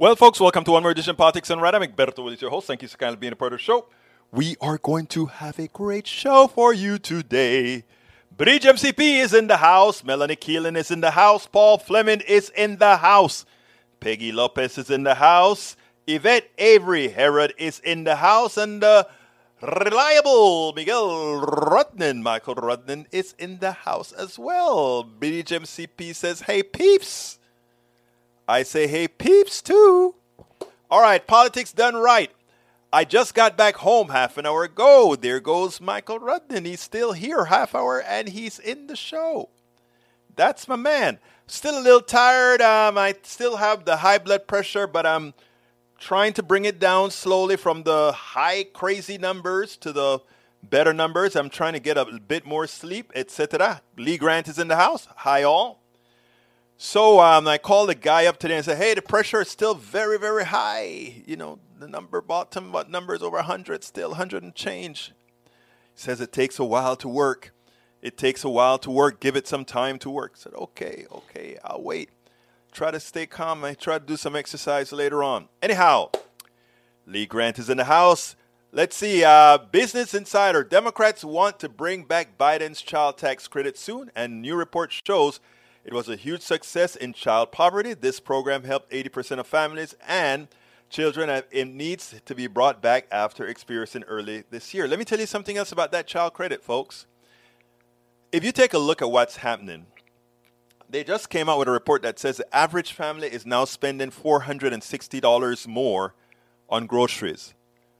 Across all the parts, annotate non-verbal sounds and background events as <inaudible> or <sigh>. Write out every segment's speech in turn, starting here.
Well, folks, welcome to one more edition of Politics Done Right. I'm Egberto Willies, your host. Thank you so kindly being a part of the show. We are going to have a great show for you today. Bridge MCP is in the house. Melanie Keelan is in the house. Paul Fleming is in the house. Peggy Lopez is in the house. Yvette Avery Herod is in the house. And the reliable Miguel Rudnin, Michael Rudnin, is in the house as well. Bridge MCP says, Hey, peeps. I say, Hey, peeps, too. All right, politics done right. I just got back home half an hour ago. There goes Michael Rudden. He's still here half hour and he's in the show. That's my man. Still a little tired. Um, I still have the high blood pressure, but I'm trying to bring it down slowly from the high crazy numbers to the better numbers. I'm trying to get a bit more sleep, etc. Lee Grant is in the house. Hi all. So um, I called the guy up today and said, "Hey, the pressure is still very, very high. You know, the number bottom, what number is over 100, still 100 and change." He says it takes a while to work. It takes a while to work. Give it some time to work. I said, "Okay, okay, I'll wait. Try to stay calm. I try to do some exercise later on." Anyhow, Lee Grant is in the house. Let's see. Uh, Business Insider: Democrats want to bring back Biden's child tax credit soon, and new report shows it was a huge success in child poverty. This program helped 80% of families and children in needs to be brought back after experiencing early this year. Let me tell you something else about that child credit, folks. If you take a look at what's happening, they just came out with a report that says the average family is now spending $460 more on groceries.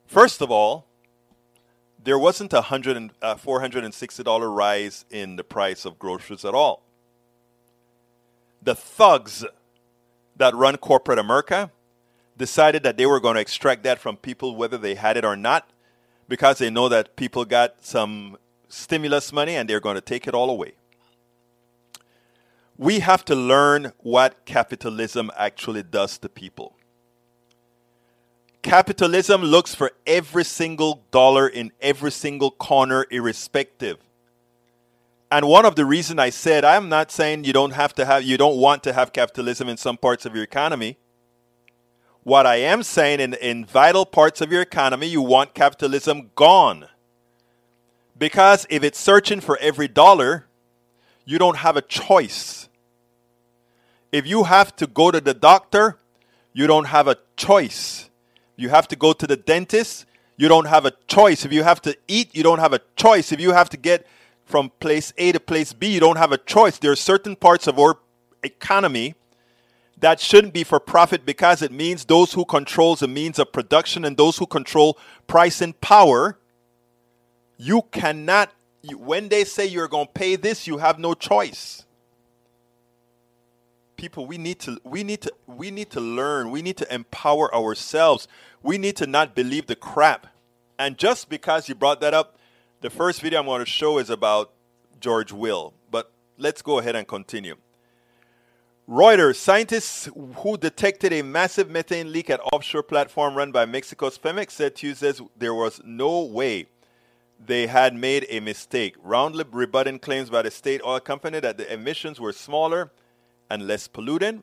First of all, there wasn't a $100 uh, $460 rise in the price of groceries at all the thugs that run corporate America decided that they were going to extract that from people whether they had it or not because they know that people got some stimulus money and they're going to take it all away. We have to learn what capitalism actually does to people. Capitalism looks for every single dollar in every single corner, irrespective. And one of the reasons I said I'm not saying you don't have to have you don't want to have capitalism in some parts of your economy. What I am saying in, in vital parts of your economy, you want capitalism gone. Because if it's searching for every dollar, you don't have a choice. If you have to go to the doctor, you don't have a choice. You have to go to the dentist, you don't have a choice. If you have to eat, you don't have a choice. If you have to get from place A to place B. You don't have a choice. There are certain parts of our economy that shouldn't be for profit because it means those who control the means of production and those who control price and power. You cannot, when they say you're going to pay this, you have no choice. People, we need to, we need to, we need to learn. We need to empower ourselves. We need to not believe the crap. And just because you brought that up, the first video I'm going to show is about George Will, but let's go ahead and continue. Reuters scientists who detected a massive methane leak at offshore platform run by Mexico's Pemex said Tuesday there was no way they had made a mistake, roundly rebutting claims by the state oil company that the emissions were smaller and less polluting.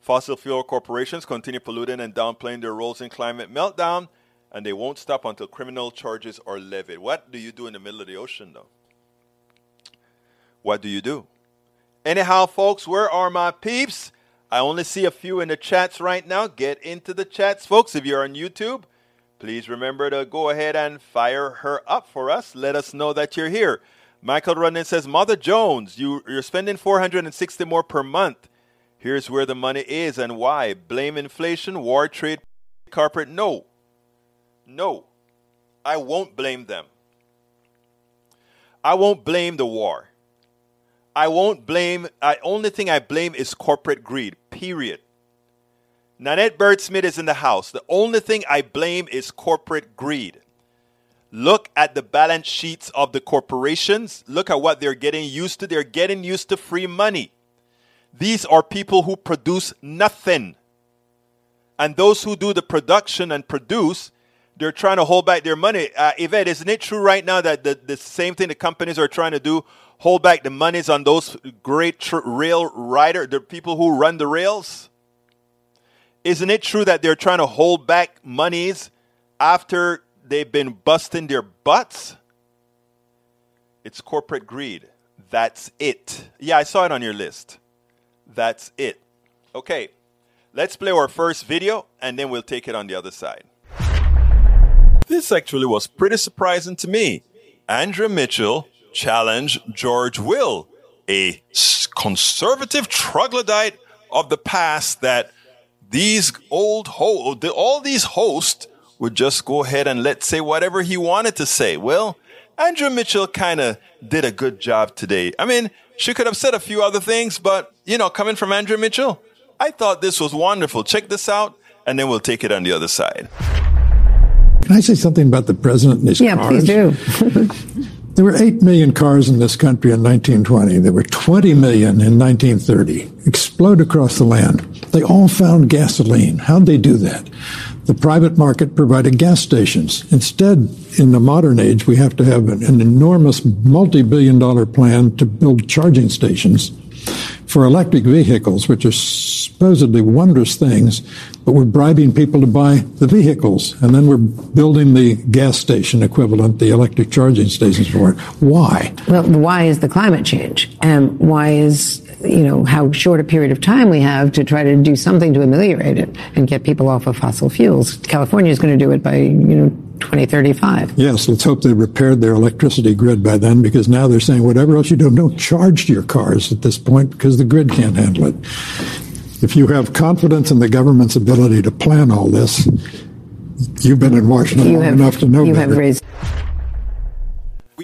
Fossil fuel corporations continue polluting and downplaying their roles in climate meltdown and they won't stop until criminal charges are levied. What do you do in the middle of the ocean, though? What do you do? Anyhow, folks, where are my peeps? I only see a few in the chats right now. Get into the chats, folks. If you're on YouTube, please remember to go ahead and fire her up for us. Let us know that you're here. Michael Running says, Mother Jones, you, you're spending 460 more per month. Here's where the money is and why. Blame inflation, war, trade, corporate. No. No, I won't blame them. I won't blame the war. I won't blame, the only thing I blame is corporate greed, period. Nanette Bird Smith is in the house. The only thing I blame is corporate greed. Look at the balance sheets of the corporations. Look at what they're getting used to. They're getting used to free money. These are people who produce nothing. And those who do the production and produce they're trying to hold back their money. Uh, Yvette, isn't it true right now that the, the same thing the companies are trying to do, hold back the monies on those great tr- rail rider, the people who run the rails? Isn't it true that they're trying to hold back monies after they've been busting their butts? It's corporate greed. That's it. Yeah, I saw it on your list. That's it. Okay, let's play our first video and then we'll take it on the other side. This actually was pretty surprising to me. Andrea Mitchell challenged George Will, a conservative troglodyte of the past that these old ho- all these hosts would just go ahead and let say whatever he wanted to say. Well, Andrea Mitchell kind of did a good job today. I mean, she could have said a few other things, but you know, coming from Andrea Mitchell, I thought this was wonderful. Check this out, and then we'll take it on the other side. Can I say something about the president and his yeah, cars? Yeah, please do. <laughs> there were 8 million cars in this country in 1920. There were 20 million in 1930. Explode across the land. They all found gasoline. How'd they do that? The private market provided gas stations. Instead, in the modern age, we have to have an, an enormous multi billion dollar plan to build charging stations for electric vehicles, which are supposedly wondrous things, but we're bribing people to buy the vehicles. And then we're building the gas station equivalent, the electric charging stations for it. Why? Well, why is the climate change? And why is you know, how short a period of time we have to try to do something to ameliorate it and get people off of fossil fuels. California is going to do it by, you know, 2035. Yes, let's hope they repaired their electricity grid by then because now they're saying whatever else you do, don't charge your cars at this point because the grid can't handle it. If you have confidence in the government's ability to plan all this, you've been in Washington long have, enough to know you better. Have raised-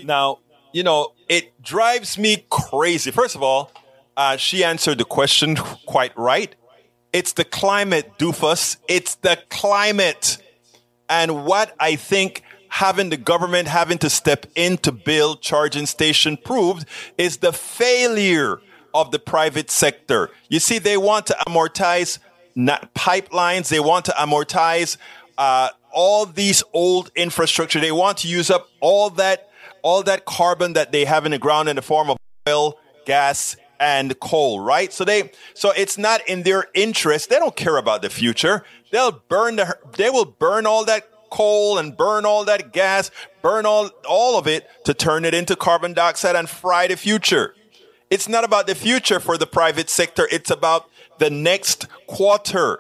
now, you know, it drives me crazy. First of all, uh, she answered the question quite right. It's the climate, doofus. It's the climate. And what I think having the government having to step in to build charging station proved is the failure of the private sector. You see, they want to amortize pipelines. They want to amortize uh, all these old infrastructure. They want to use up all that all that carbon that they have in the ground in the form of oil, gas, and coal, right? So they, so it's not in their interest. They don't care about the future. They'll burn the, they will burn all that coal and burn all that gas, burn all, all of it to turn it into carbon dioxide and fry the future. It's not about the future for the private sector. It's about the next quarter.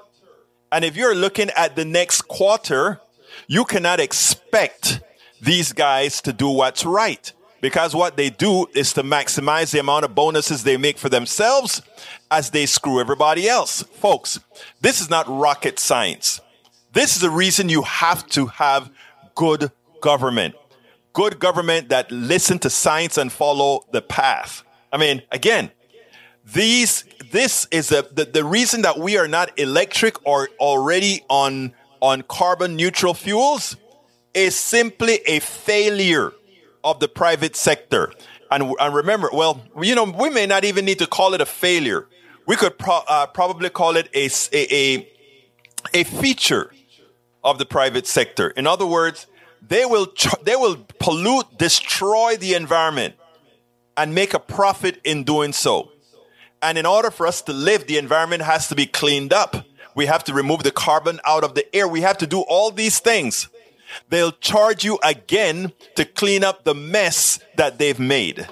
And if you're looking at the next quarter, you cannot expect these guys to do what's right because what they do is to maximize the amount of bonuses they make for themselves as they screw everybody else. Folks, this is not rocket science. This is the reason you have to have good government. Good government that listen to science and follow the path. I mean, again, these, this is a, the, the reason that we are not electric or already on, on carbon neutral fuels is simply a failure of the private sector. And, and remember, well, you know, we may not even need to call it a failure. We could pro- uh, probably call it a, a, a feature of the private sector. In other words, they will, they will pollute, destroy the environment and make a profit in doing so. And in order for us to live, the environment has to be cleaned up. We have to remove the carbon out of the air. We have to do all these things they'll charge you again to clean up the mess that they've made.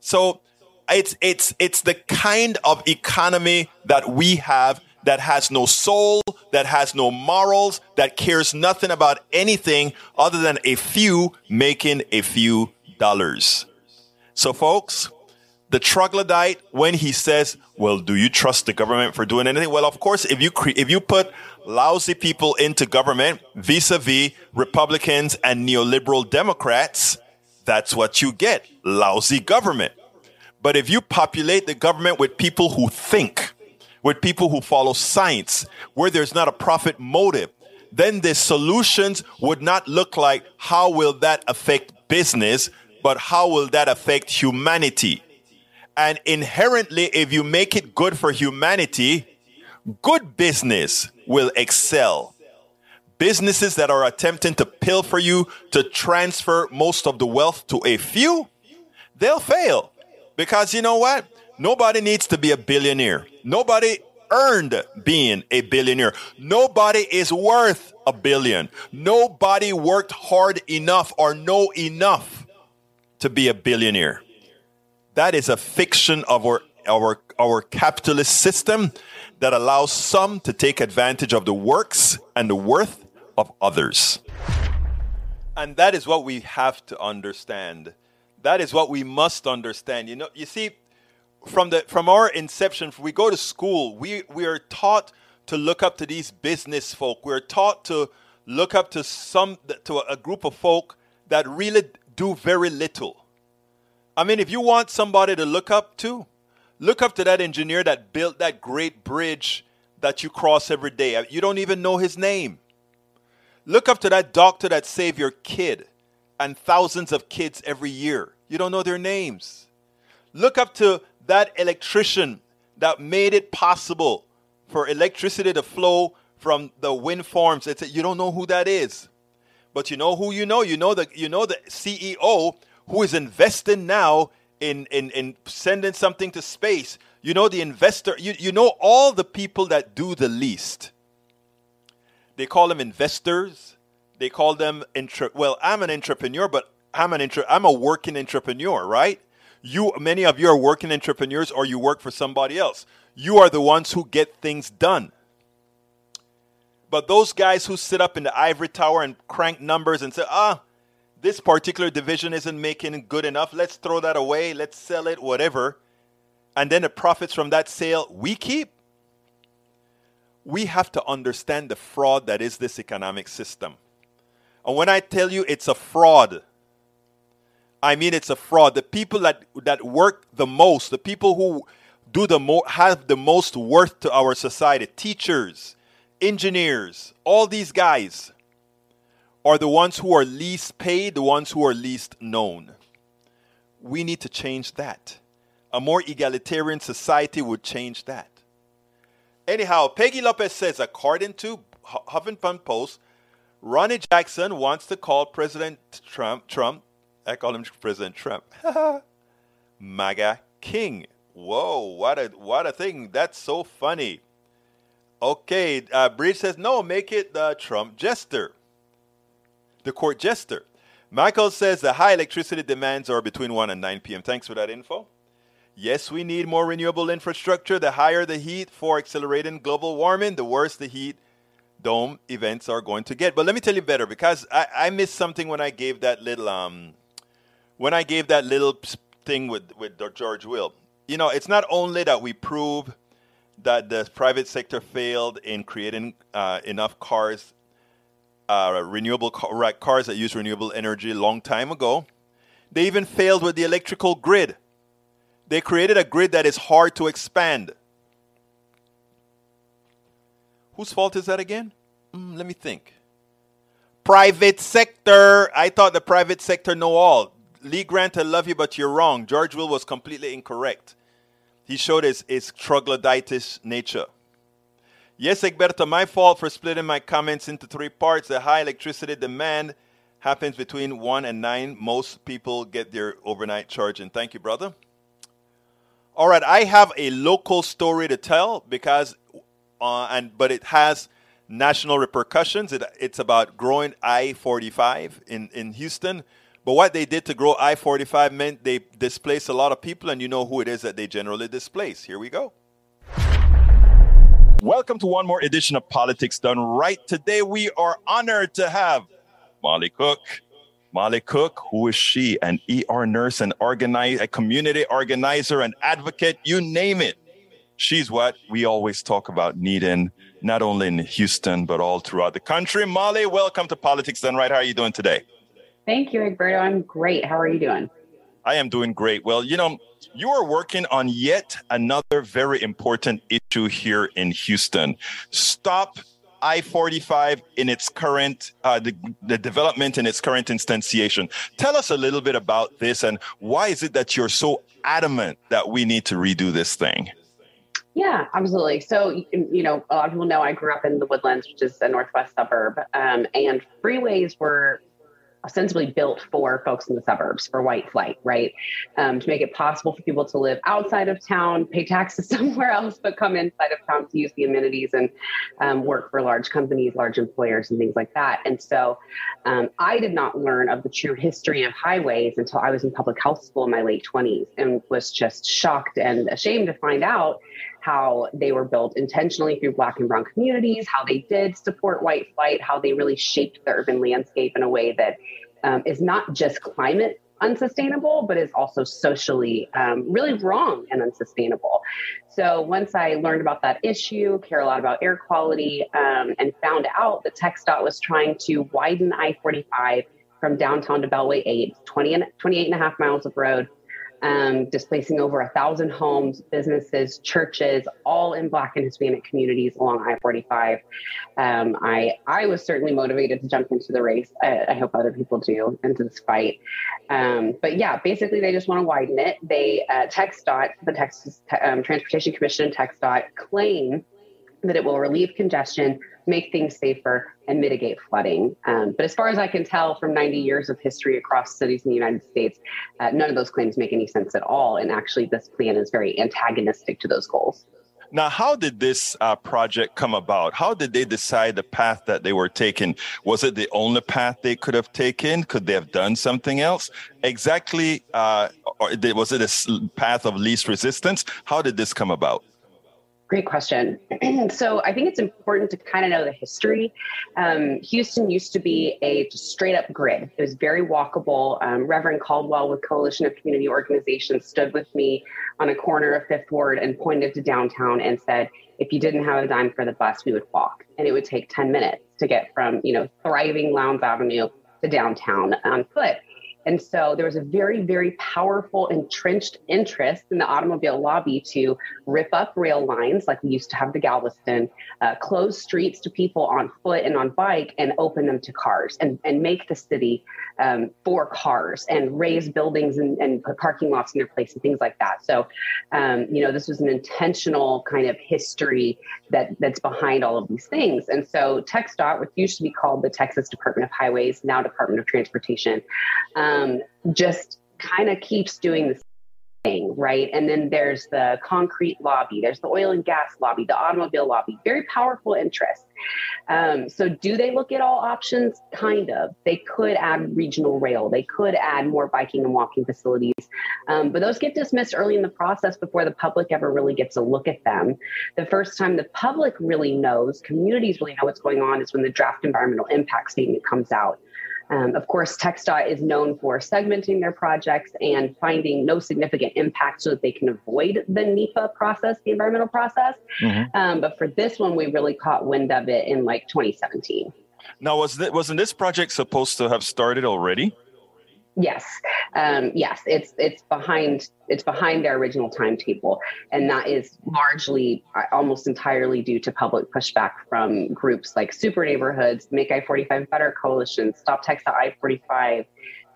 So it's, it's, it's the kind of economy that we have that has no soul, that has no morals, that cares nothing about anything other than a few making a few dollars. So folks, the troglodyte, when he says, well, do you trust the government for doing anything? Well, of course, if you, cre- if you put lousy people into government vis-a-vis Republicans and neoliberal Democrats, that's what you get. Lousy government. But if you populate the government with people who think, with people who follow science, where there's not a profit motive, then the solutions would not look like how will that affect business, but how will that affect humanity? And inherently, if you make it good for humanity, good business will excel. Businesses that are attempting to pilfer you to transfer most of the wealth to a few, they'll fail. Because you know what? Nobody needs to be a billionaire. Nobody earned being a billionaire. Nobody is worth a billion. Nobody worked hard enough or know enough to be a billionaire. That is a fiction of our, our, our capitalist system that allows some to take advantage of the works and the worth of others. And that is what we have to understand. That is what we must understand. You know, you see, from the from our inception, we go to school, we, we are taught to look up to these business folk. We're taught to look up to some to a group of folk that really do very little. I mean, if you want somebody to look up to, look up to that engineer that built that great bridge that you cross every day. Uh, you don't even know his name. Look up to that doctor that saved your kid and thousands of kids every year. You don't know their names. Look up to that electrician that made it possible for electricity to flow from the wind farms. It's, you don't know who that is. But you know who you know. You know the you know the CEO who is investing now in, in, in sending something to space. You know the investor, you, you know all the people that do the least. They call them investors. They call them intra- well, I'm an entrepreneur, but I'm an intra- I'm a working entrepreneur, right? You many of you are working entrepreneurs or you work for somebody else. You are the ones who get things done. But those guys who sit up in the ivory tower and crank numbers and say, "Ah, this particular division isn't making good enough. Let's throw that away. Let's sell it, whatever." And then the profits from that sale we keep we have to understand the fraud that is this economic system. And when I tell you it's a fraud, I mean it's a fraud. The people that, that work the most, the people who do the mo- have the most worth to our society, teachers, engineers, all these guys are the ones who are least paid, the ones who are least known. We need to change that. A more egalitarian society would change that. Anyhow, Peggy Lopez says, according to Huffington Post, Ronnie Jackson wants to call President Trump, Trump, I call him President Trump, <laughs> MAGA King. Whoa, what a what a thing! That's so funny. Okay, uh, Bridge says no, make it the Trump jester, the court jester. Michael says the high electricity demands are between 1 and 9 p.m. Thanks for that info. Yes, we need more renewable infrastructure. The higher the heat for accelerating global warming, the worse the heat dome events are going to get. But let me tell you better because I, I missed something when I gave that little um when I gave that little thing with with George Will. You know, it's not only that we prove that the private sector failed in creating uh, enough cars, uh, renewable car, cars that use renewable energy a long time ago. They even failed with the electrical grid they created a grid that is hard to expand. Whose fault is that again? Mm, let me think. Private sector. I thought the private sector know all. Lee Grant, I love you, but you're wrong. George Will was completely incorrect. He showed his, his troglodytes nature. Yes, Egberto, my fault for splitting my comments into three parts. The high electricity demand happens between 1 and 9. Most people get their overnight charging. Thank you, brother. All right, I have a local story to tell because, uh, and but it has national repercussions. It, it's about growing I 45 in, in Houston. But what they did to grow I 45 meant they displaced a lot of people, and you know who it is that they generally displace. Here we go. Welcome to one more edition of Politics Done Right. Today we are honored to have Molly Cook, Molly Cook, who is she? An ER nurse, an organize, a community organizer, an advocate, you name it. She's what we always talk about needing, not only in Houston, but all throughout the country. Molly, welcome to Politics Done Right. How are you doing today? Thank you, Egberto. I'm great. How are you doing? I am doing great. Well, you know, you are working on yet another very important issue here in Houston. Stop I 45 in its current, uh, the, the development in its current instantiation. Tell us a little bit about this and why is it that you're so adamant that we need to redo this thing? Yeah, absolutely. So, you know, a lot of people know I grew up in the Woodlands, which is a northwest suburb, um, and freeways were ostensibly built for folks in the suburbs for white flight, right? Um, to make it possible for people to live outside of town, pay taxes <laughs> somewhere else, but come inside of town to use the amenities and um, work for large companies, large employers, and things like that. And so um, I did not learn of the true history of highways until I was in public health school in my late 20s and was just shocked and ashamed to find out how they were built intentionally through Black and Brown communities, how they did support white flight, how they really shaped the urban landscape in a way that um, is not just climate unsustainable, but is also socially um, really wrong and unsustainable. So once I learned about that issue, care a lot about air quality, um, and found out that TxDOT was trying to widen I 45 from downtown to Beltway 8, 20 and, 28 and a half miles of road um, displacing over a thousand homes, businesses, churches, all in Black and Hispanic communities along I-45. Um, I I was certainly motivated to jump into the race. I, I hope other people do into this fight. Um, but yeah, basically they just want to widen it. They uh, TxDOT, the Texas um, Transportation Commission, TxDOT claim that it will relieve congestion, make things safer, and mitigate flooding. Um, but as far as I can tell from 90 years of history across cities in the United States, uh, none of those claims make any sense at all. And actually, this plan is very antagonistic to those goals. Now, how did this uh, project come about? How did they decide the path that they were taking? Was it the only path they could have taken? Could they have done something else? Exactly, uh, or was it a path of least resistance? How did this come about? Great question. <clears throat> so I think it's important to kind of know the history. Um, Houston used to be a straight up grid. It was very walkable. Um, Reverend Caldwell with Coalition of Community Organizations stood with me on a corner of Fifth Ward and pointed to downtown and said, if you didn't have a dime for the bus, we would walk. And it would take 10 minutes to get from, you know, thriving Lyons Avenue to downtown on foot. And so there was a very, very powerful entrenched interest in the automobile lobby to rip up rail lines like we used to have the Galveston, uh, close streets to people on foot and on bike, and open them to cars and, and make the city um, for cars and raise buildings and, and, put parking lots in their place and things like that. So, um, you know, this was an intentional kind of history that that's behind all of these things. And so TxDOT, which used to be called the Texas Department of Highways, now Department of Transportation, um, just kind of keeps doing the thing, right? And then there's the concrete lobby, there's the oil and gas lobby, the automobile lobby, very powerful interests. Um, so, do they look at all options? Kind of. They could add regional rail, they could add more biking and walking facilities, um, but those get dismissed early in the process before the public ever really gets a look at them. The first time the public really knows, communities really know what's going on, is when the draft environmental impact statement comes out. Um, of course, TxDOT is known for segmenting their projects and finding no significant impact so that they can avoid the NEPA process, the environmental process. Mm-hmm. Um, but for this one, we really caught wind of it in like 2017. Now, was th- wasn't this project supposed to have started already? Yes, um, yes, it's it's behind it's behind their original timetable, and that is largely uh, almost entirely due to public pushback from groups like Super Neighborhoods, Make I forty five Better Coalition, Stop TxDOT I forty five,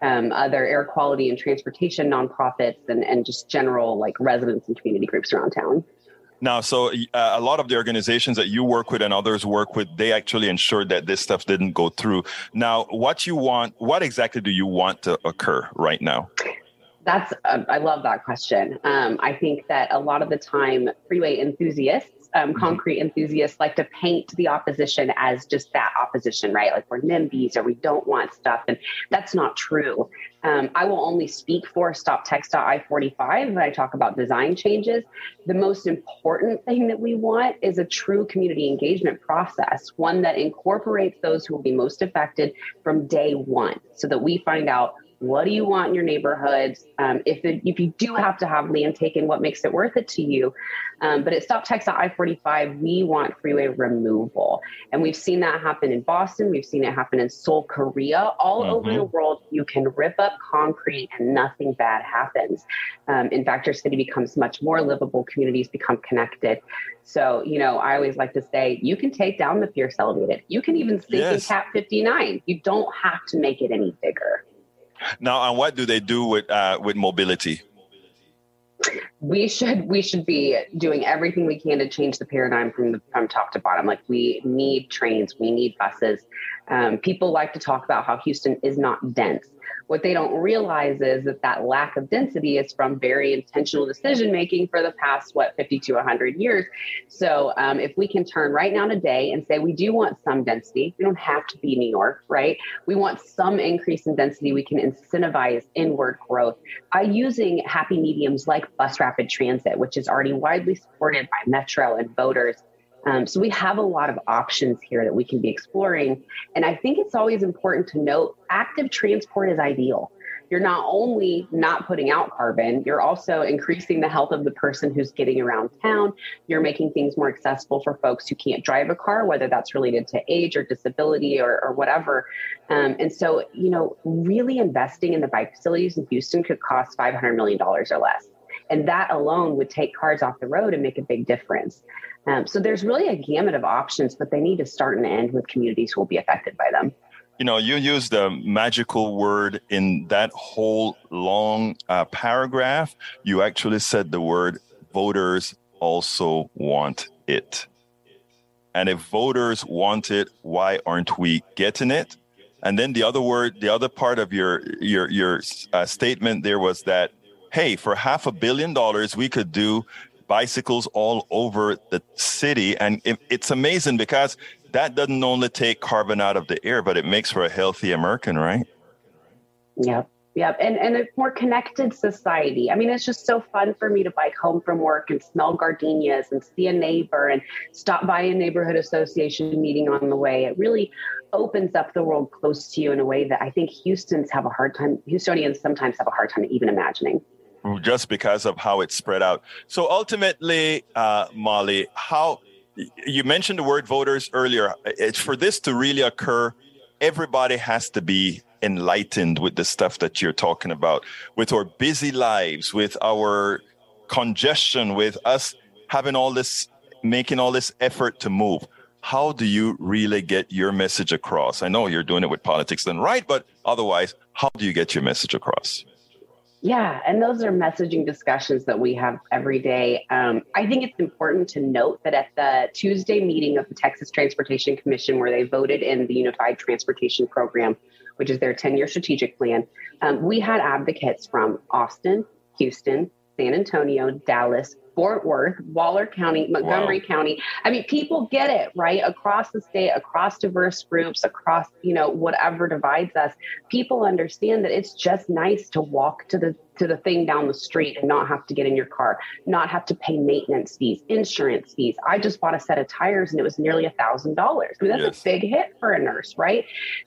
um, other air quality and transportation nonprofits, and and just general like residents and community groups around town. Now, so uh, a lot of the organizations that you work with and others work with, they actually ensured that this stuff didn't go through. Now, what you want, what exactly do you want to occur right now? That's, uh, I love that question. Um, I think that a lot of the time, freeway enthusiasts um, mm-hmm. concrete enthusiasts like to paint the opposition as just that opposition, right? Like we're NIMBYs or we don't want stuff. And that's not true. Um, I will only speak for Stop TxDOT I 45 when I talk about design changes. The most important thing that we want is a true community engagement process, one that incorporates those who will be most affected from day one so that we find out what do you want in your neighborhood? Um, if it, if you do have to have land taken, what makes it worth it to you? Um, but at Stop TxDOT I-45, we want freeway removal, and we've seen that happen in Boston. We've seen it happen in Seoul, Korea. All mm-hmm. over the world, you can rip up concrete and nothing bad happens. Um, in fact, your city becomes much more livable. Communities become connected. So, you know, I always like to say, you can take down the Pierce Elevated. You can even sink yes. in Cap 59. You don't have to make it any bigger. Now, and what do they do with uh, with mobility? we should we should be doing everything we can to change the paradigm from the from top to bottom. Like we need trains, we need buses. Um, people like to talk about how Houston is not dense. What they don't realize is that that lack of density is from very intentional decision making for the past, what, 50 to 100 years. So um, if we can turn right now today and say we do want some density, we don't have to be New York, right? We want some increase in density. We can incentivize inward growth by using happy mediums like bus rapid transit, which is already widely supported by Metro and voters. Um, so we have a lot of options here that we can be exploring. And I think it's always important to note active transport is ideal. You're not only not putting out carbon, you're also increasing the health of the person who's getting around town. You're making things more accessible for folks who can't drive a car, whether that's related to age or disability or, or whatever. Um, and so, you know, really investing in the bike facilities in Houston could cost $500 million or less. And that alone would take cars off the road and make a big difference. Um, so there's really a gamut of options, but they need to start and end with communities who will be affected by them. You know, you used the magical word in that whole long uh, paragraph. You actually said the word voters also want it. And if voters want it, why aren't we getting it? And then the other word, the other part of your your your uh, statement there was that, hey, for half a billion dollars, we could do bicycles all over the city. And it, it's amazing because that doesn't only take carbon out of the air, but it makes for a healthy American, right? Yep. Yep. And, and a more connected society. I mean, it's just so fun for me to bike home from work and smell gardenias and see a neighbor and stop by a neighborhood association meeting on the way. It really opens up the world close to you in a way that I think Houston's have a hard time, Houstonians sometimes have a hard time even imagining just because of how it's spread out. So ultimately, uh, Molly, how you mentioned the word voters earlier. It's for this to really occur, everybody has to be enlightened with the stuff that you're talking about, with our busy lives, with our congestion, with us having all this, making all this effort to move. How do you really get your message across? I know you're doing it with politics done right, but otherwise, how do you get your message across? Yeah, and those are messaging discussions that we have every day. Um, I think it's important to note that at the Tuesday meeting of the Texas Transportation Commission, where they voted in the Unified Transportation Program, which is their 10 year strategic plan, um, we had advocates from Austin, Houston, San Antonio, Dallas, Fort Worth, Waller County, Montgomery wow. County. I mean, people get it, right? Across the state, across diverse groups, across, you know, whatever divides us, people understand that it's just nice to walk to the to the thing down the street and not have to get in your car, not have to pay maintenance fees, insurance fees. I just bought a set of tires and it was nearly a thousand dollars. I mean, that's yes. a big hit for a nurse, right?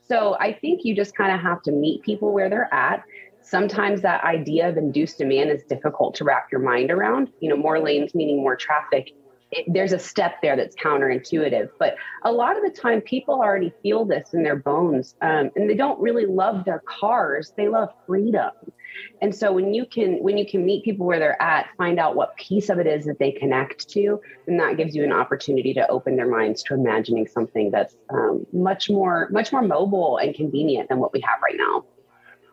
So I think you just kind of have to meet people where they're at sometimes that idea of induced demand is difficult to wrap your mind around. You know, more lanes meaning more traffic. It, there's a step there that's counterintuitive, but a lot of the time people already feel this in their bones, um, and they don't really love their cars. They love freedom, and so when you can when you can meet people where they're at, find out what piece of it is that they connect to, then that gives you an opportunity to open their minds to imagining something that's um, much more much more mobile and convenient than what we have right now.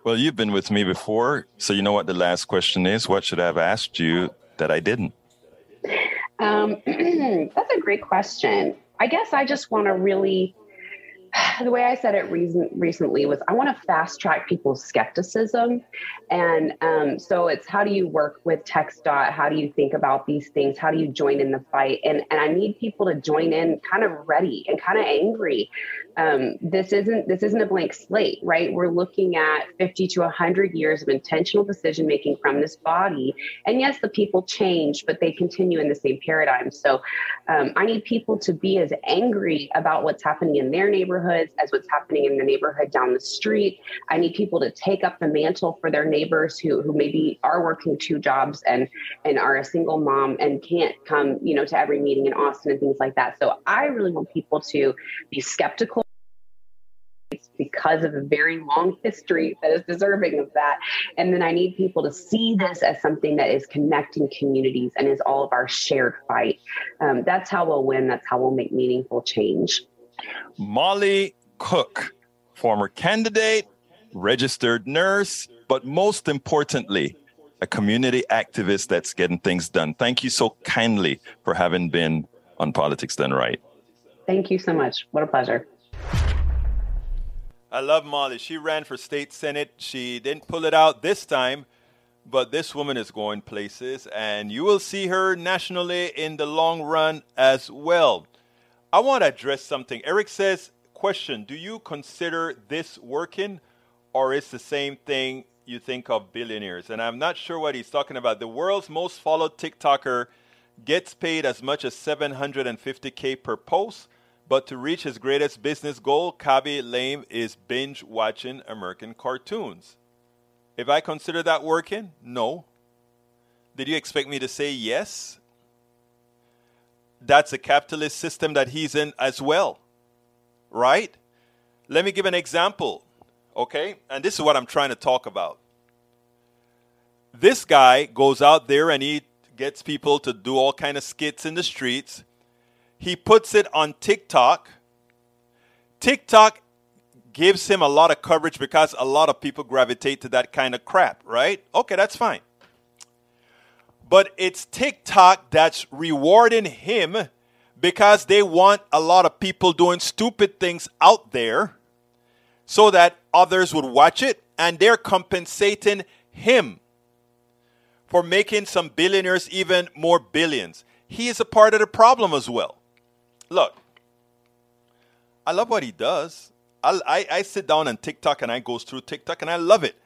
Well, you've been with me before, so you know what the last question is. What should I have asked you that I didn't? Um, <clears throat> that's a great question. I guess I just want to really <sighs> the way I said it reason, recently was I want to fast track people's skepticism. And um, so it's how do you work with TxDOT? How do you think about these things? How do you join in the fight? And, and I need people to join in kind of ready and kind of angry. Um, this isn't this isn't a blank slate, right? We're looking at 50 to 100 years of intentional decision making from this body. And yes, the people change, but they continue in the same paradigm. So um, I need people to be as angry about what's happening in their neighborhoods as what's happening in the neighborhood down the street. I need people to take up the mantle for their neighbors who who maybe are working two jobs and and are a single mom and can't come, you know, to every meeting in Austin and things like that. So I really want people to be skeptical because of a very long history that is deserving of that. And then I need people to see this as something that is connecting communities and is all of our shared fight. Um, that's how we'll win. That's how we'll make meaningful change. Molly Cook, former candidate, registered nurse, but most importantly, a community activist that's getting things done. Thank you so kindly for having been on Politics Done Right. Thank you so much. What a pleasure. I love Molly. She ran for state senate. She didn't pull it out this time, but this woman is going places, and you will see her nationally in the long run as well. I want to address something. Eric says, question, do you consider this working or is the same thing you think of billionaires? And I'm not sure what he's talking about. The world's most followed TikToker gets paid as much as 750k per post but to reach his greatest business goal, Khaby Lame is binge watching American cartoons. If I consider that working, no. Did you expect me to say yes? That's a capitalist system that he's in as well, right? Let me give an example, okay? And this is what I'm trying to talk about. This guy goes out there and he gets people to do all kind of skits in the streets he puts it on TikTok. TikTok gives him a lot of coverage because a lot of people gravitate to that kind of crap, right? Okay, that's fine. But it's TikTok that's rewarding him because they want a lot of people doing stupid things out there so that others would watch it and they're compensating him for making some billionaires even more billions. He is a part of the problem as well look, I love what he does. I, I, I sit down on TikTok and I go through TikTok and I love it.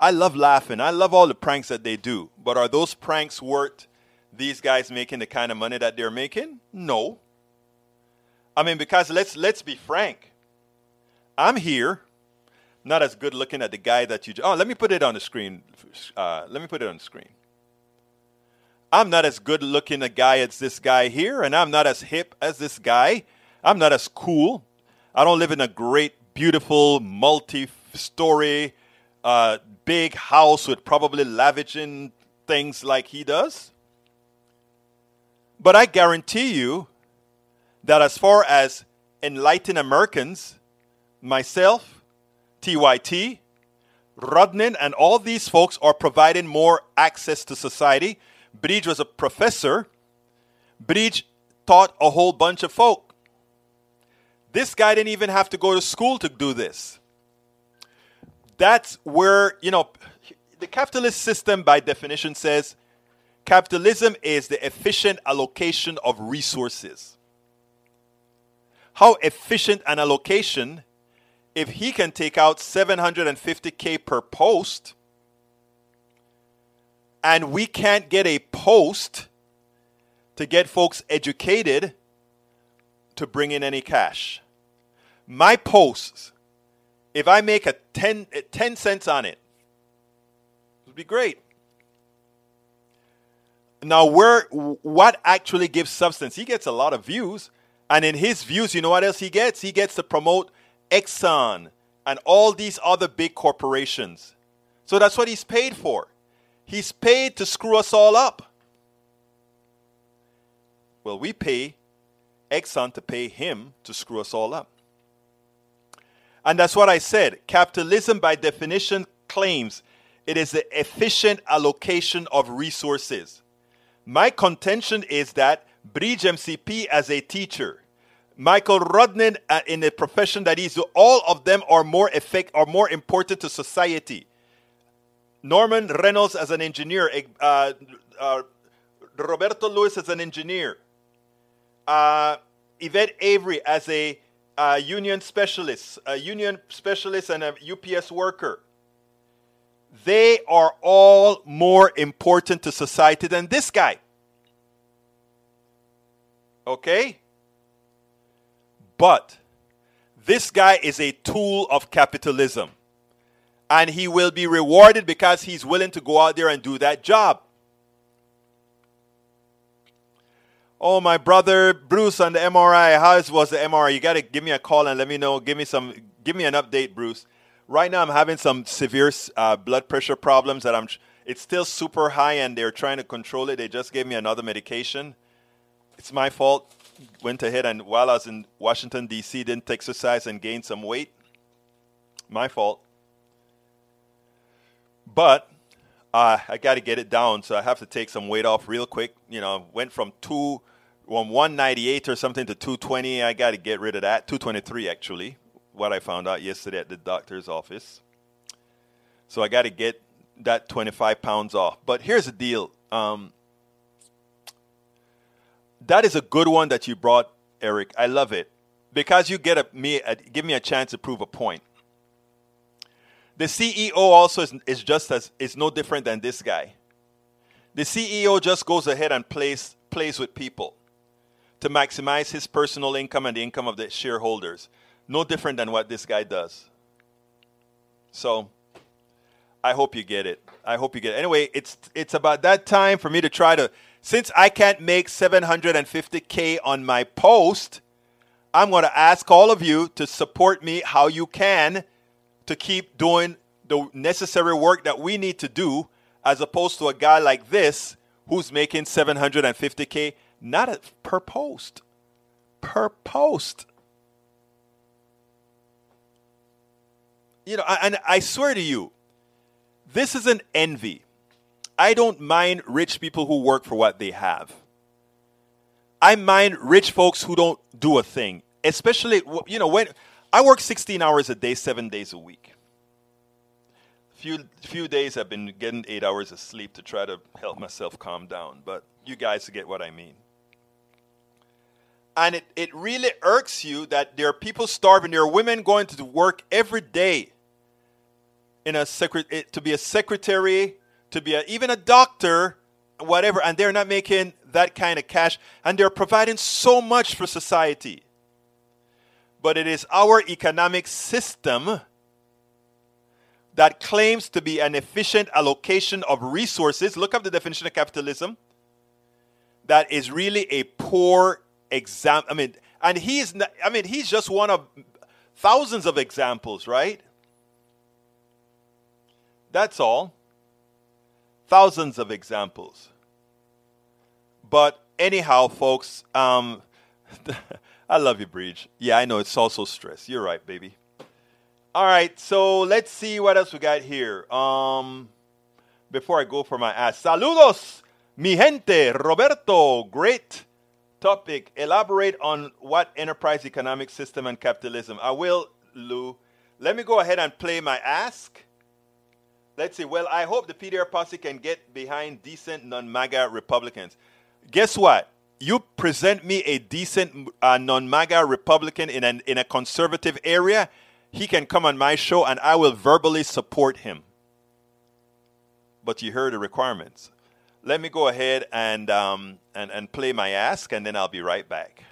I love laughing. I love all the pranks that they do. But are those pranks worth these guys making the kind of money that they're making? No. I mean, because let's let's be frank. I'm here, not as good looking at the guy that you. Oh, let me put it on the screen. Uh, let me put it on the screen. I'm not as good looking a guy as this guy here, and I'm not as hip as this guy. I'm not as cool. I don't live in a great, beautiful, multi story, uh, big house with probably lavishing things like he does. But I guarantee you that as far as enlightened Americans, myself, TYT, Rodnin, and all these folks are providing more access to society Bridge was a professor. Bridge taught a whole bunch of folk. This guy didn't even have to go to school to do this. That's where, you know, the capitalist system, by definition, says capitalism is the efficient allocation of resources. How efficient an allocation if he can take out 750k per post and we can't get a post to get folks educated to bring in any cash. My posts, if I make a 10, 10 cents on it, it would be great. Now, where what actually gives substance? He gets a lot of views, and in his views, you know what else he gets? He gets to promote Exxon and all these other big corporations. So that's what he's paid for. He's paid to screw us all up. Well, we pay Exxon to pay him to screw us all up. And that's what I said. Capitalism, by definition, claims it is the efficient allocation of resources. My contention is that Bridge MCP as a teacher, Michael Rodnin uh, in the profession that he's, all of them are more effect, are more important to society. Norman Reynolds as an engineer, uh, uh, Roberto Lewis as an engineer, uh, Yvette Avery as a uh, union specialist, a union specialist and a UPS worker. They are all more important to society than this guy. Okay? But this guy is a tool of capitalism and he will be rewarded because he's willing to go out there and do that job. Oh, my brother Bruce on the MRI. How was the MRI? You got to give me a call and let me know. Give me some. Give me an update, Bruce. Right now, I'm having some severe uh, blood pressure problems that I'm. It's still super high, and they're trying to control it. They just gave me another medication. It's my fault. Went ahead and while I was in Washington D.C., didn't exercise and gain some weight. My fault. But Uh, I got to get it down, so I have to take some weight off real quick. You know, went from two, from 198 or something to 220. I got to get rid of that. 223 actually, what I found out yesterday at the doctor's office. So I got to get that 25 pounds off. But here's the deal. Um, that is a good one that you brought, Eric. I love it because you get a, me a, give me a chance to prove a point. The CEO also is, is just as is no different than this guy. The CEO just goes ahead and plays plays with people to maximize his personal income and the income of the shareholders. No different than what this guy does. So I hope you get it. I hope you get it. Anyway, it's it's about that time for me to try to since I can't make 750k on my post, I'm going to ask all of you to support me how you can to keep doing the necessary work that we need to do as opposed to a guy like this who's making 750k not a, per post. Per post. You know and i swear to you this is an envy. I don't mind rich people who work for what they have. I mind rich folks who don't do a thing especially you know when I work 16 hours a day, seven days a week. Few few days I've been getting eight hours of sleep to try to help myself calm down, but you guys get what I mean. And it, it really irks you that there are people starving. There are women going to work every day in a secret eh, to be a secretary, to be a, even a doctor, whatever, and they're not making that kind of cash, and they're providing so much for society but it is our economic system that claims to be an efficient allocation of resources. Look up the definition of capitalism. That is really a poor example. I mean, and he's not, I mean, he's just one of thousands of examples, right? That's all. Thousands of examples. But anyhow, folks, um, <laughs> I love you, Bridge. Yeah, I know it's also stress. You're right, baby. All right, so let's see what else we got here. Um, before I go for my ass, saludos, mi gente, Roberto. Great topic. Elaborate on what enterprise economic system and capitalism. I will, Lou. Let me go ahead and play my ask. Let's see. Well, I hope the PDR posse can get behind decent non-MAGA Republicans. Guess what? You present me a decent uh, non-MAGA Republican in an in a conservative area, he can come on my show and I will verbally support him. But you heard the requirements. Let me go ahead and um, and and play my ask, and then I'll be right back.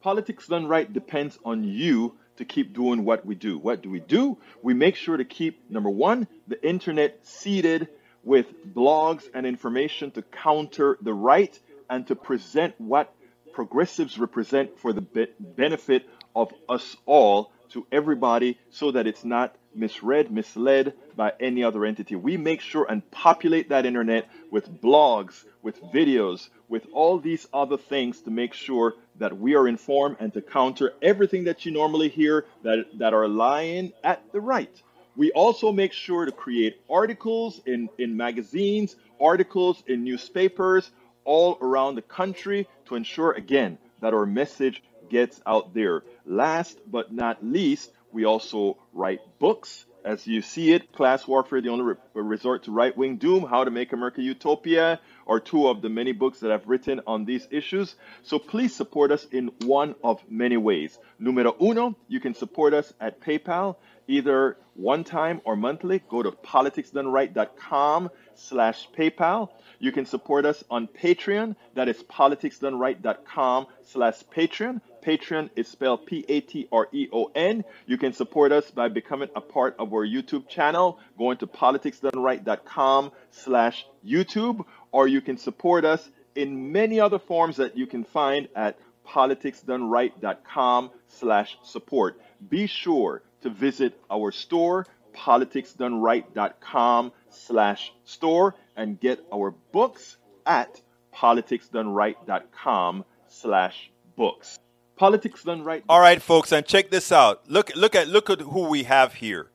Politics done right depends on you to keep doing what we do. What do we do? We make sure to keep number one the internet seeded with blogs and information to counter the right and to present what progressives represent for the be- benefit of us all to everybody so that it's not misread, misled by any other entity. We make sure and populate that internet with blogs, with videos, with all these other things to make sure that we are informed and to counter everything that you normally hear that, that are lying at the right. We also make sure to create articles in, in magazines, articles in newspapers, all around the country to ensure, again, that our message gets out there. Last but not least, we also write books. As you see it, Class Warfare, the only re- resort to right wing doom, How to Make America Utopia, are two of the many books that I've written on these issues. So please support us in one of many ways. Numero uno, you can support us at PayPal, either one time or monthly. Go to politicsdoneright.com slash PayPal. You can support us on Patreon. That is politicsdoneright.com slash Patreon. Patreon is spelled P-A-T-R-E-O-N. You can support us by becoming a part of our YouTube channel, going to politicsdoneright.com slash YouTube, or you can support us in many other forms that you can find at politicsdoneright.com slash support. Be sure to visit our store, politicsdoneright.com slash store and get our books at politicsdoneright.com slash books. Politics Done Right. All right, folks, and check this out. Look, look at look at who we have here.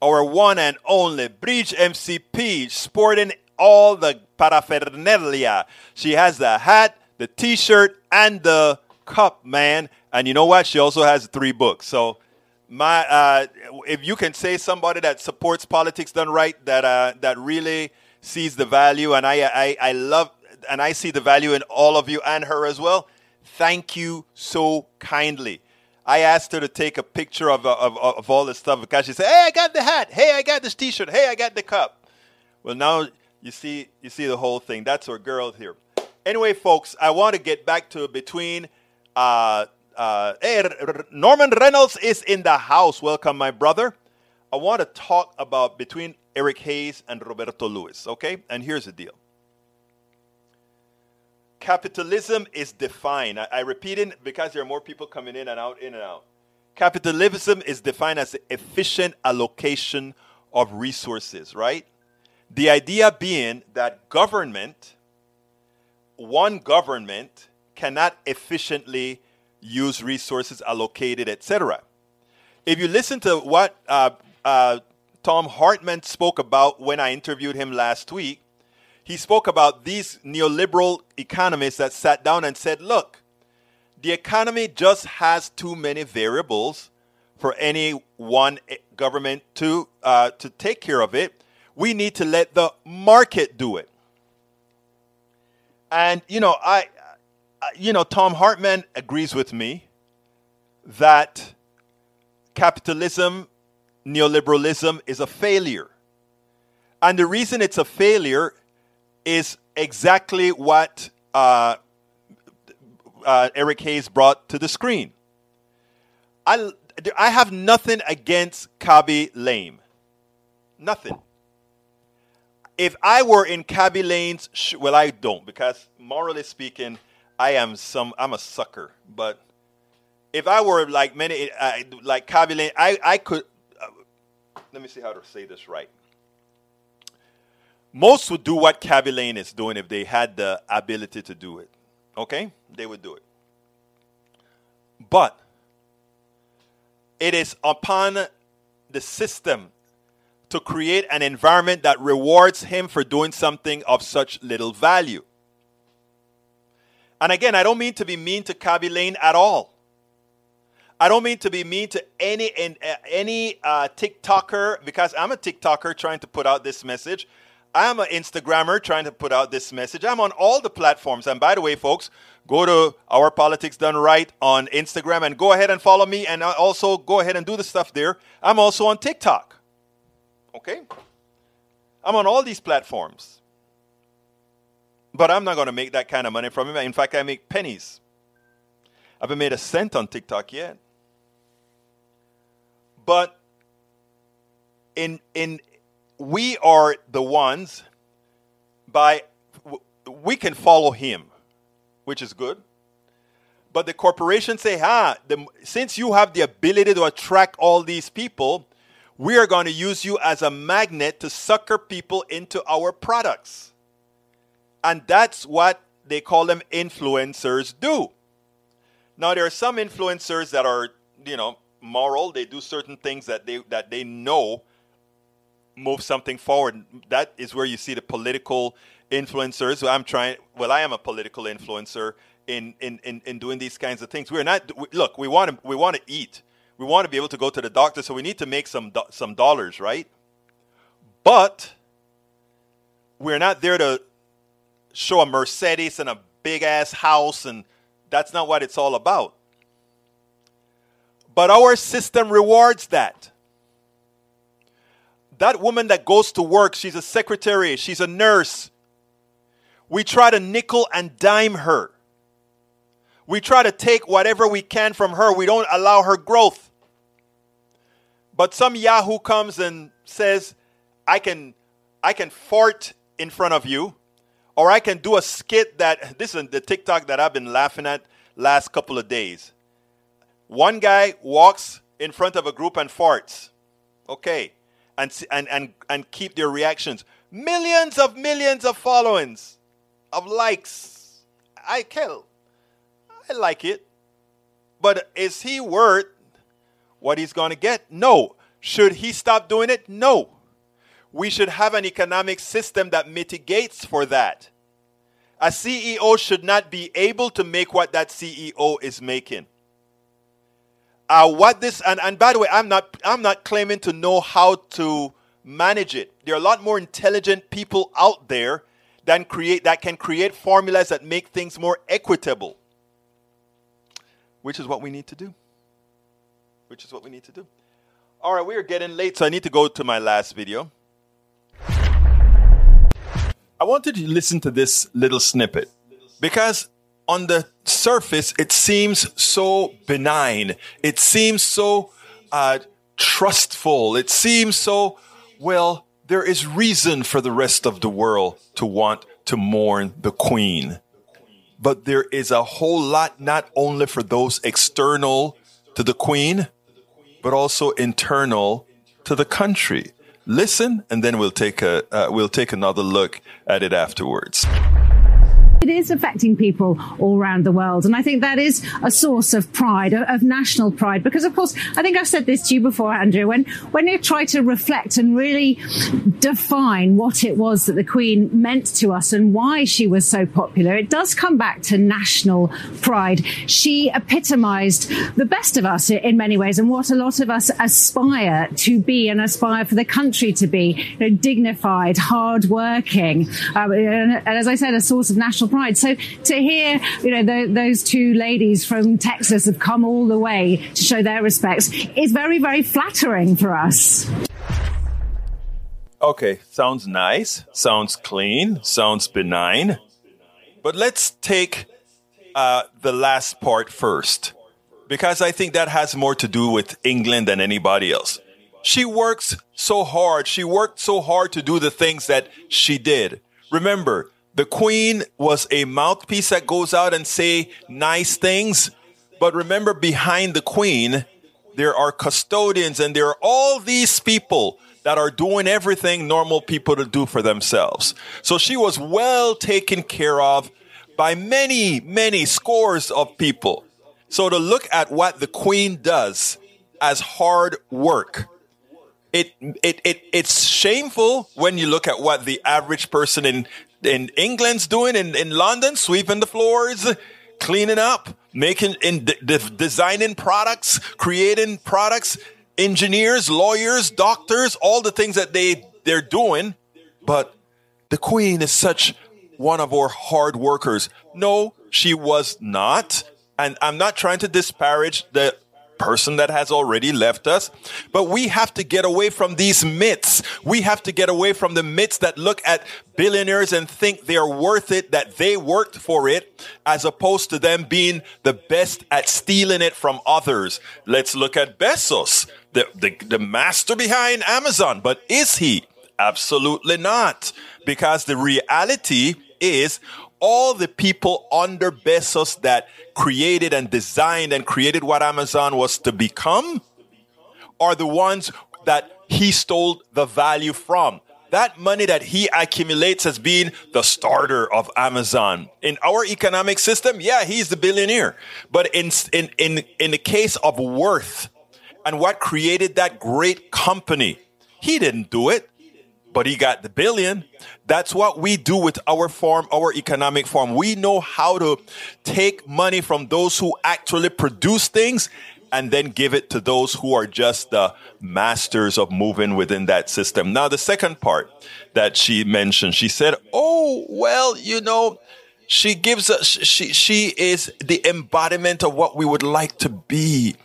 Our one and only Bridge MCP, sporting all the paraphernalia. She has the hat, the T-shirt, and the cup, man. And you know what? She also has three books. So, my uh, if you can say somebody that supports politics done right, that uh, that really sees the value, and I, I I love and I see the value in all of you and her as well. Thank you so kindly. I asked her to take a picture of, of, of all this stuff because she said, "Hey, I got the hat. Hey, I got this T-shirt. Hey, I got the cup." Well, now you see you see the whole thing. That's our girl here. Anyway, folks, I want to get back to between. Uh, uh, hey, Norman Reynolds is in the house. Welcome, my brother. I want to talk about between Eric Hayes and Roberto Lewis. Okay, and here's the deal capitalism is defined. I, I repeat it because there are more people coming in and out, in and out. Capitalism is defined as efficient allocation of resources, right? The idea being that government, one government, cannot efficiently use resources allocated, etc. If you listen to what uh, uh, Thom Hartmann spoke about when I interviewed him last week, he spoke about these neoliberal economists that sat down and said, look, the economy just has too many variables for any one government to, uh, to take care of it. We need to let the market do it. And, you know, I, you know, Thom Hartmann agrees with me that capitalism, neoliberalism is a failure. And the reason it's a failure is exactly what uh, uh, Eric Hayes brought to the screen. I, I have nothing against Khaby Lame. Nothing. If I were in Khaby Lame's, sh- well, I don't because morally speaking, I am some. I'm a sucker. But if I were like many, uh, like Lame, I I could. Uh, let me see how to say this right most would do what Khaby Lame is doing if they had the ability to do it. Okay? They would do it. But it is upon the system to create an environment that rewards him for doing something of such little value. And again, I don't mean to be mean to Khaby Lame at all. I don't mean to be mean to any any uh, TikToker because I'm a TikToker trying to put out this message. I'm an Instagrammer trying to put out this message. I'm on all the platforms. And by the way, folks, go to Our Politics Done Right on Instagram and go ahead and follow me and also go ahead and do the stuff there. I'm also on TikTok. Okay? I'm on all these platforms. But I'm not going to make that kind of money from it. In fact, I make pennies. I haven't made a cent on TikTok yet. But in in we are the ones by we can follow him, which is good. But the corporations say, "Ha, the, since you have the ability to attract all these people, we are going to use you as a magnet to sucker people into our products." And that's what they call them influencers do. Now there are some influencers that are, you know, moral. They do certain things that they that they know move something forward. That is where you see the political influencers. I'm trying. Well, I am a political influencer in in in, in doing these kinds of things. We're not. Look, we want to we want to eat. We want to be able to go to the doctor, so we need to make some do, some dollars, right? But we're not there to show a Mercedes and a big ass house, and that's not what it's all about. But our system rewards that that woman that goes to work, she's a secretary, she's a nurse. We try to nickel and dime her. We try to take whatever we can from her. We don't allow her growth. But some Yahoo comes and says, I can I can fart in front of you, or I can do a skit that this is the TikTok that I've been laughing at last couple of days. One guy walks in front of a group and farts. Okay and, and, and, and keep their reactions. Millions of millions of followings, of likes. I kill. I like it. But is he worth what he's going to get? No. Should he stop doing it? No. We should have an economic system that mitigates for that. A CEO should not be able to make what that CEO is making. Uh, what this and, and by the way, I'm not I'm not claiming to know how to manage it. There are a lot more intelligent people out there than create that can create formulas that make things more equitable. Which is what we need to do. Which is what we need to do. All right, we are getting late, so I need to go to my last video. I wanted to listen to this little snippet because on the surface it seems so benign. It seems so uh, trustful. It seems so, well, there is reason for the rest of the world to want to mourn the queen. But there is a whole lot, not only for those external to the queen, but also internal to the country listen, and then we'll take a uh, we'll take another look at it afterwards. It is affecting people all around the world. And I think that is a source of pride, of national pride. Because of course, I think I've said this to you before, Andrew, when, when you try to reflect and really define what it was that the Queen meant to us and why she was so popular, it does come back to national pride. She epitomized the best of us in many ways and what a lot of us aspire to be and aspire for the country to be, you know, dignified, hardworking, uh, and as I said, a source of national pride. Right, so to hear, you know, the, those two ladies from Texas have come all the way to show their respects is very, very flattering for us. Okay, sounds nice, sounds clean, sounds benign. But let's take uh, the last part first, because I think that has more to do with England than anybody else. She works so hard. She worked so hard to do the things that she did. Remember, the queen was a mouthpiece that goes out and say nice things. But remember, behind the queen, there are custodians and there are all these people that are doing everything normal people to do for themselves. So she was well taken care of by many, many scores of people. So to look at what the queen does as hard work, it, it, it, it's shameful when you look at what the average person in in England's doing in, in London, sweeping the floors, cleaning up, making in de- designing products, creating products, engineers, lawyers, doctors, all the things that they they're doing. But the queen is such one of our hard workers. No, she was not. And I'm not trying to disparage the person that has already left us. But we have to get away from these myths. We have to get away from the myths that look at billionaires and think they're worth it, that they worked for it, as opposed to them being the best at stealing it from others. Let's look at Bezos, the, the, the master behind Amazon. But is he? Absolutely not. Because the reality is all the people under Bezos that created and designed and created what Amazon was to become are the ones that he stole the value from. That money that he accumulates as being the starter of Amazon. In our economic system, yeah, he's the billionaire. But in, in, in, in the case of worth and what created that great company, he didn't do it but he got the billion. That's what we do with our farm, our economic farm. We know how to take money from those who actually produce things and then give it to those who are just the masters of moving within that system. Now, the second part that she mentioned, she said, Oh, well, you know, she gives us, she, she is the embodiment of what we would like to be.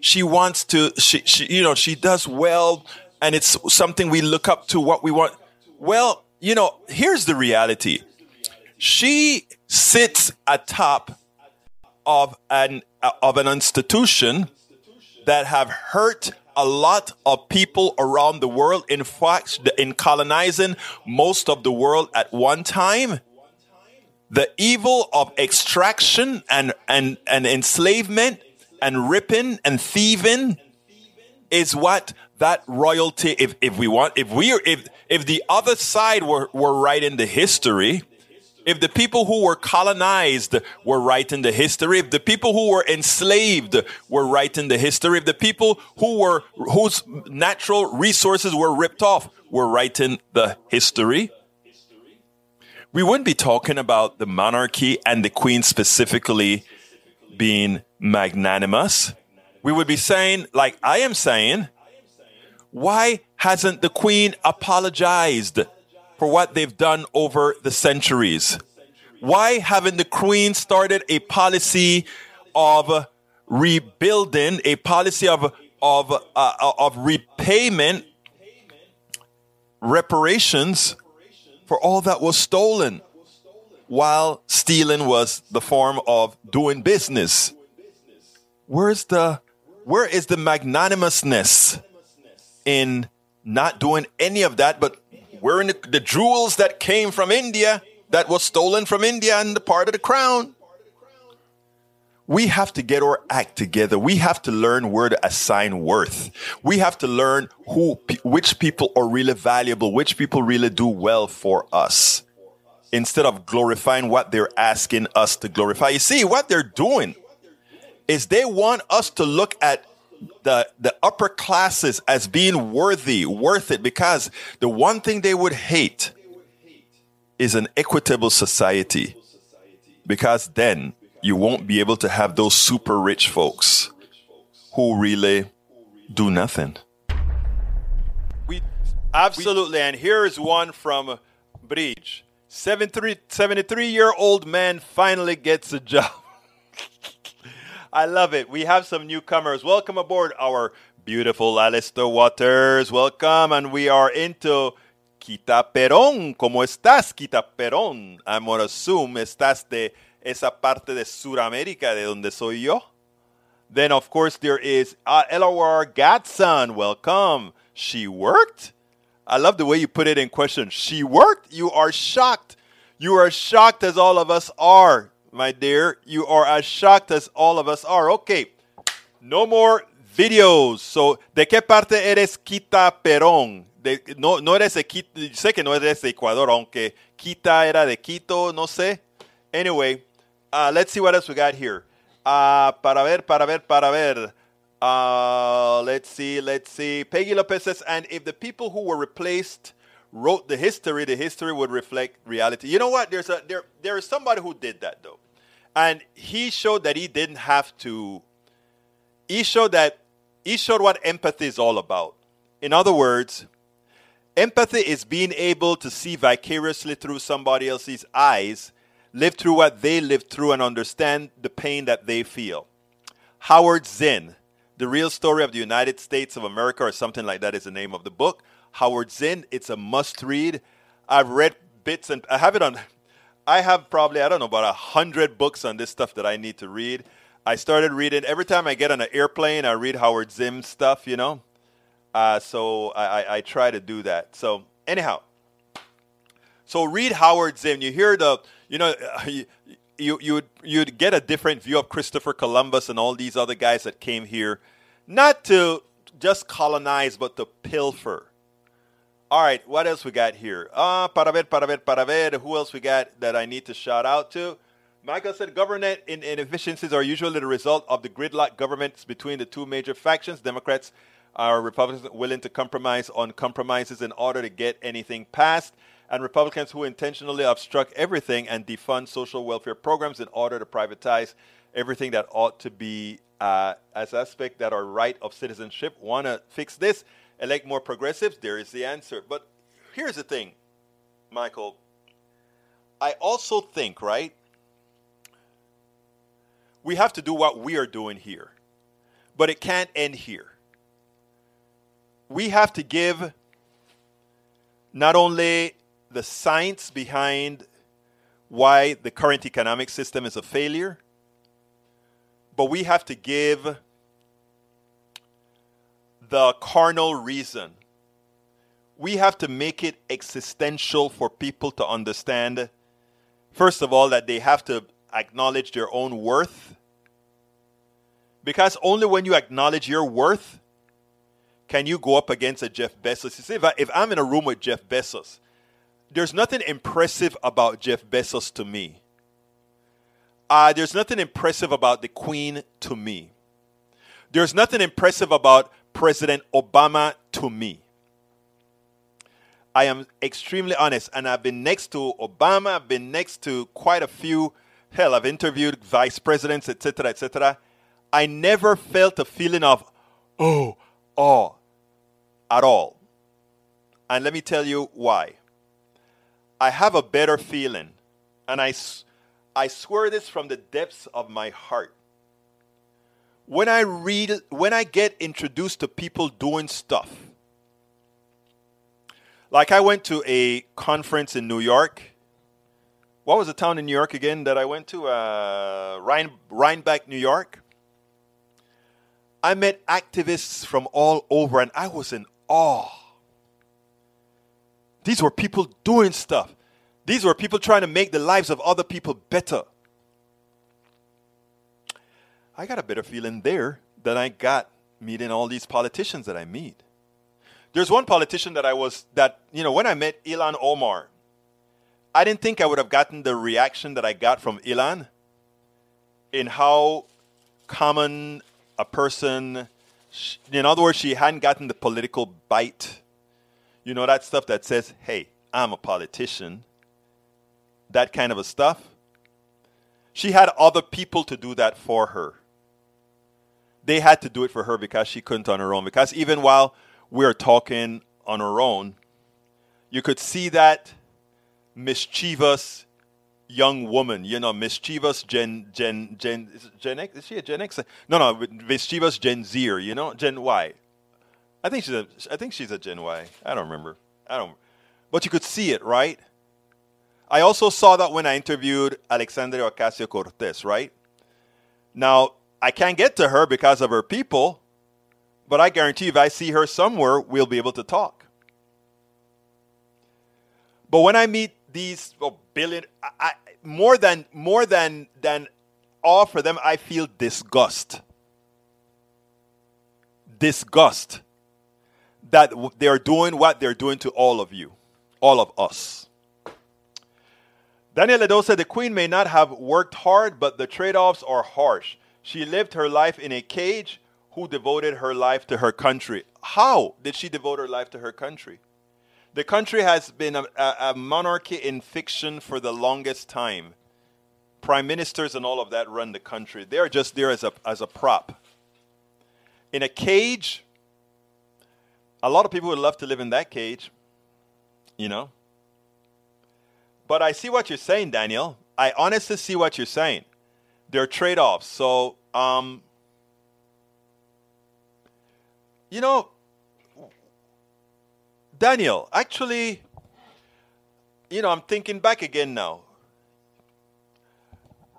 She wants to, she, she, you know, she does well and it's something we look up to what we want. Well, you know, here's the reality. She sits atop of an uh, of an institution that have hurt a lot of people around the world. In fact, in colonizing most of the world at one time, the evil of extraction and, and, and enslavement and ripping and thieving is what that royalty, if, if we want, if we if if the other side were, were writing the history, if the people who were colonized were writing the history, if the people who were enslaved were writing the history, if the people who were whose natural resources were ripped off were writing the history, we wouldn't be talking about the monarchy and the queen specifically being magnanimous. We would be saying, like I am saying, why hasn't the queen apologized for what they've done over the centuries? Why haven't the queen started a policy of rebuilding, a policy of of uh, of repayment, reparations for all that was stolen, while stealing was the form of doing business? Where's the where is the magnanimousness in not doing any of that, but wearing the, the jewels that came from India, that was stolen from India and the part of the crown? We have to get our act together. We have to learn where to assign worth. We have to learn who, which people are really valuable, which people really do well for us, instead of glorifying what they're asking us to glorify. You see, what they're doing is they want us to look at the the upper classes as being worthy, worth it, because the one thing they would hate is an equitable society. Because then you won't be able to have those super rich folks who really do nothing. We absolutely, and here is one from Bridge. 73 year old man finally gets a job. <laughs> I love it. We have some newcomers. Welcome aboard our beautiful Alistair Waters. Welcome. And we are into Quita Perón. ¿Cómo estás, Quita Perón? I'm going to assume estás de esa parte de Sudamérica de donde soy yo. Then, of course, there is uh, Elawar Gatson. Welcome. She worked? I love the way you put it in question. She worked? You are shocked. You are shocked as all of us are my dear. You are as shocked as all of us are. Okay, no more videos. So, ¿de qué parte eres Quita Perón? De, no, no eres de Quito, sé que no eres de Ecuador, aunque Quita era de Quito, no sé. Anyway, uh, let's see what else we got here. Uh, para ver, para ver, para ver. Uh, let's see, let's see. Peggy Lopez says, and if the people who were replaced wrote the history, the history would reflect reality. You know what? There's a there there is somebody who did that though. And he showed that he didn't have to he showed that he showed what empathy is all about. In other words, empathy is being able to see vicariously through somebody else's eyes, live through what they lived through and understand the pain that they feel. Howard Zinn, The Real Story of the United States of America or something like that is the name of the book. Howard Zinn. It's a must read. I've read bits and I have it on. I have probably, I don't know, about a hundred books on this stuff that I need to read. I started reading every time I get on an airplane, I read Howard Zinn stuff, you know. Uh, so I, I, I try to do that. So, anyhow, so read Howard Zinn. You hear the, you know, <laughs> you, you you'd you'd get a different view of Christopher Columbus and all these other guys that came here, not to just colonize, but to pilfer. All right, what else we got here? Uh, para ver, para ver, para ver. Who else we got that I need to shout out to? Michael said government inefficiencies are usually the result of the gridlock governments between the two major factions. Democrats are Republicans willing to compromise on compromises in order to get anything passed, and Republicans who intentionally obstruct everything and defund social welfare programs in order to privatize everything that ought to be uh, as aspect that are right of citizenship want to fix this elect more progressives, there is the answer. But here's the thing, Michael. I also think, right? We have to do what we are doing here, but it can't end here. We have to give not only the science behind why the current economic system is a failure, but we have to give the carnal reason. We have to make it existential for people to understand, first of all, that they have to acknowledge their own worth. Because only when you acknowledge your worth can you go up against a Jeff Bezos. You see, if, I, if I'm in a room with Jeff Bezos, there's nothing impressive about Jeff Bezos to me. Uh, there's nothing impressive about the Queen to me. There's nothing impressive about President Obama to me. I am extremely honest, and I've been next to Obama, I've been next to quite a few. Hell, I've interviewed vice presidents, etc., etc. I never felt a feeling of, oh, awe at all. And let me tell you why. I have a better feeling, and I, I swear this from the depths of my heart. When I read, when I get introduced to people doing stuff, like I went to a conference in New York. What was the town in New York again that I went to? Uh, Rhine, Rhinebeck, New York. I met activists from all over and I was in awe. These were people doing stuff. These were people trying to make the lives of other people better. I got a better feeling there than I got meeting all these politicians that I meet. There's one politician that I was, that, you know, when I met Ilhan Omar, I didn't think I would have gotten the reaction that I got from Ilhan in how common a person, in other words, she hadn't gotten the political bite. You know, that stuff that says, hey, I'm a politician. That kind of a stuff. She had other people to do that for her. They had to do it for her because she couldn't on her own. Because even while we are talking on her own, you could see that mischievous young woman, you know, mischievous Gen Gen Gen Gen X. Is she a Gen X? No, no, mischievous Gen Zer. You know, Gen Y. I think she's a. I think she's a Gen Y. I don't remember. I don't. But you could see it, right? I also saw that when I interviewed Alexandria Ocasio Cortez, right? Now I can't get to her because of her people, but I guarantee if I see her somewhere, we'll be able to talk. But when I meet these oh, billion, I, I, more than more than than all for them, I feel disgust. Disgust that they are doing what they're doing to all of you, all of us. Daniel Ledo said the queen may not have worked hard, but the trade offs are harsh. She lived her life in a cage who devoted her life to her country. How did she devote her life to her country? The country has been a, a, a, monarchy in fiction for the longest time. Prime ministers and all of that run the country. They are just there as a, as a prop. In a cage, a lot of people would love to live in that cage, you know. But I see what you're saying, Daniel. I honestly see what you're saying. There are trade offs. So, um, you know, Daniel, actually, you know, I'm thinking back again now.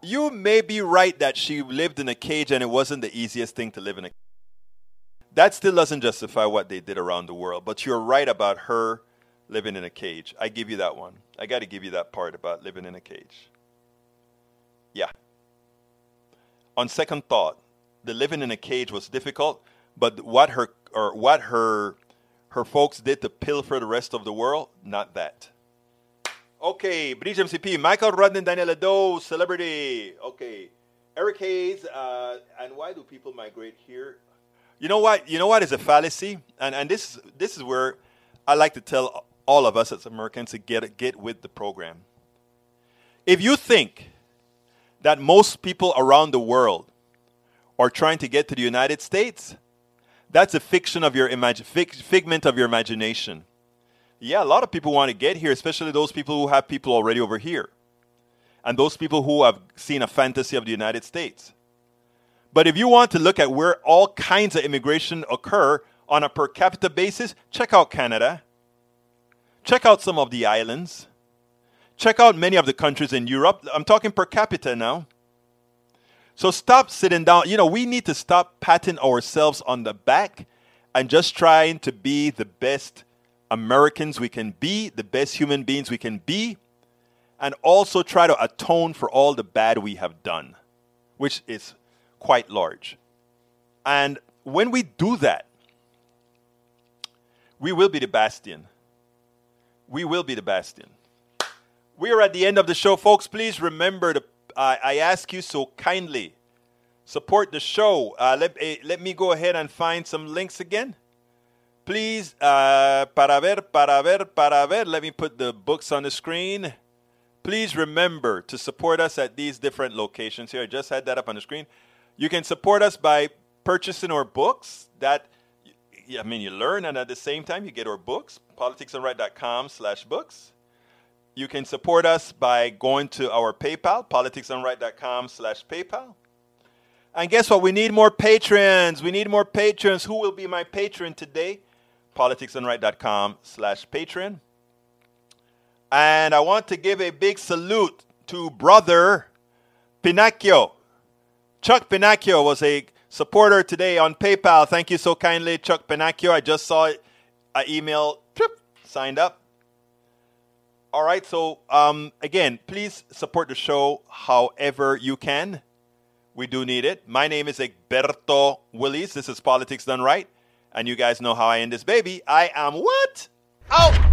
You may be right that she lived in a cage and it wasn't the easiest thing to live in a cage. That still doesn't justify what they did around the world, but you're right about her living in a cage. I give you that one. I got to give you that part about living in a cage. Yeah. On second thought, the living in a cage was difficult, but what her or what her her folks did to pilfer the rest of the world? Not that. Okay, Bridge MCP, Michael Rodden, Daniel Ledo, celebrity. Okay, Eric Hayes, uh, and why do people migrate here? You know what? You know what is a fallacy, and and this this is where I like to tell all of us as Americans to get get with the program. If you think that most people around the world are trying to get to the United States, that's a fiction of your figment of your imagination. Yeah, a lot of people want to get here, especially those people who have people already over here. And those people who have seen a fantasy of the United States. But if you want to look at where all kinds of immigration occur on a per capita basis, check out Canada. Check out some of the islands. Check out many of the countries in Europe. I'm talking per capita now. So stop sitting down. You know, we need to stop patting ourselves on the back and just trying to be the best Americans we can be, the best human beings we can be, and also try to atone for all the bad we have done, which is quite large. And when we do that, we will be the bastion. We will be the bastion. We are at the end of the show, folks. Please remember to, uh, I ask you so kindly, support the show. Uh, let, eh, let me go ahead and find some links again. Please, uh, para ver, para ver, para ver. Let me put the books on the screen. Please remember to support us at these different locations here. I just had that up on the screen. You can support us by purchasing our books. That I mean, you learn, and at the same time, you get our books. politicsdoneright.com slash books. You can support us by going to our PayPal, politicsdoneright.com slash PayPal. And guess what? We need more patrons. We need more patrons. Who will be my patron today? politicsdoneright.com slash patron. And I want to give a big salute to brother Pinacchio. Chuck Pinacchio was a supporter today on PayPal. Thank you so kindly, Chuck Pinacchio. I just saw it. I emailed, signed up. All right, so um, again, please support the show however you can. We do need it. My name is Egberto Willies. This is Politics Done Right. And you guys know how I end this baby. I am what? Out!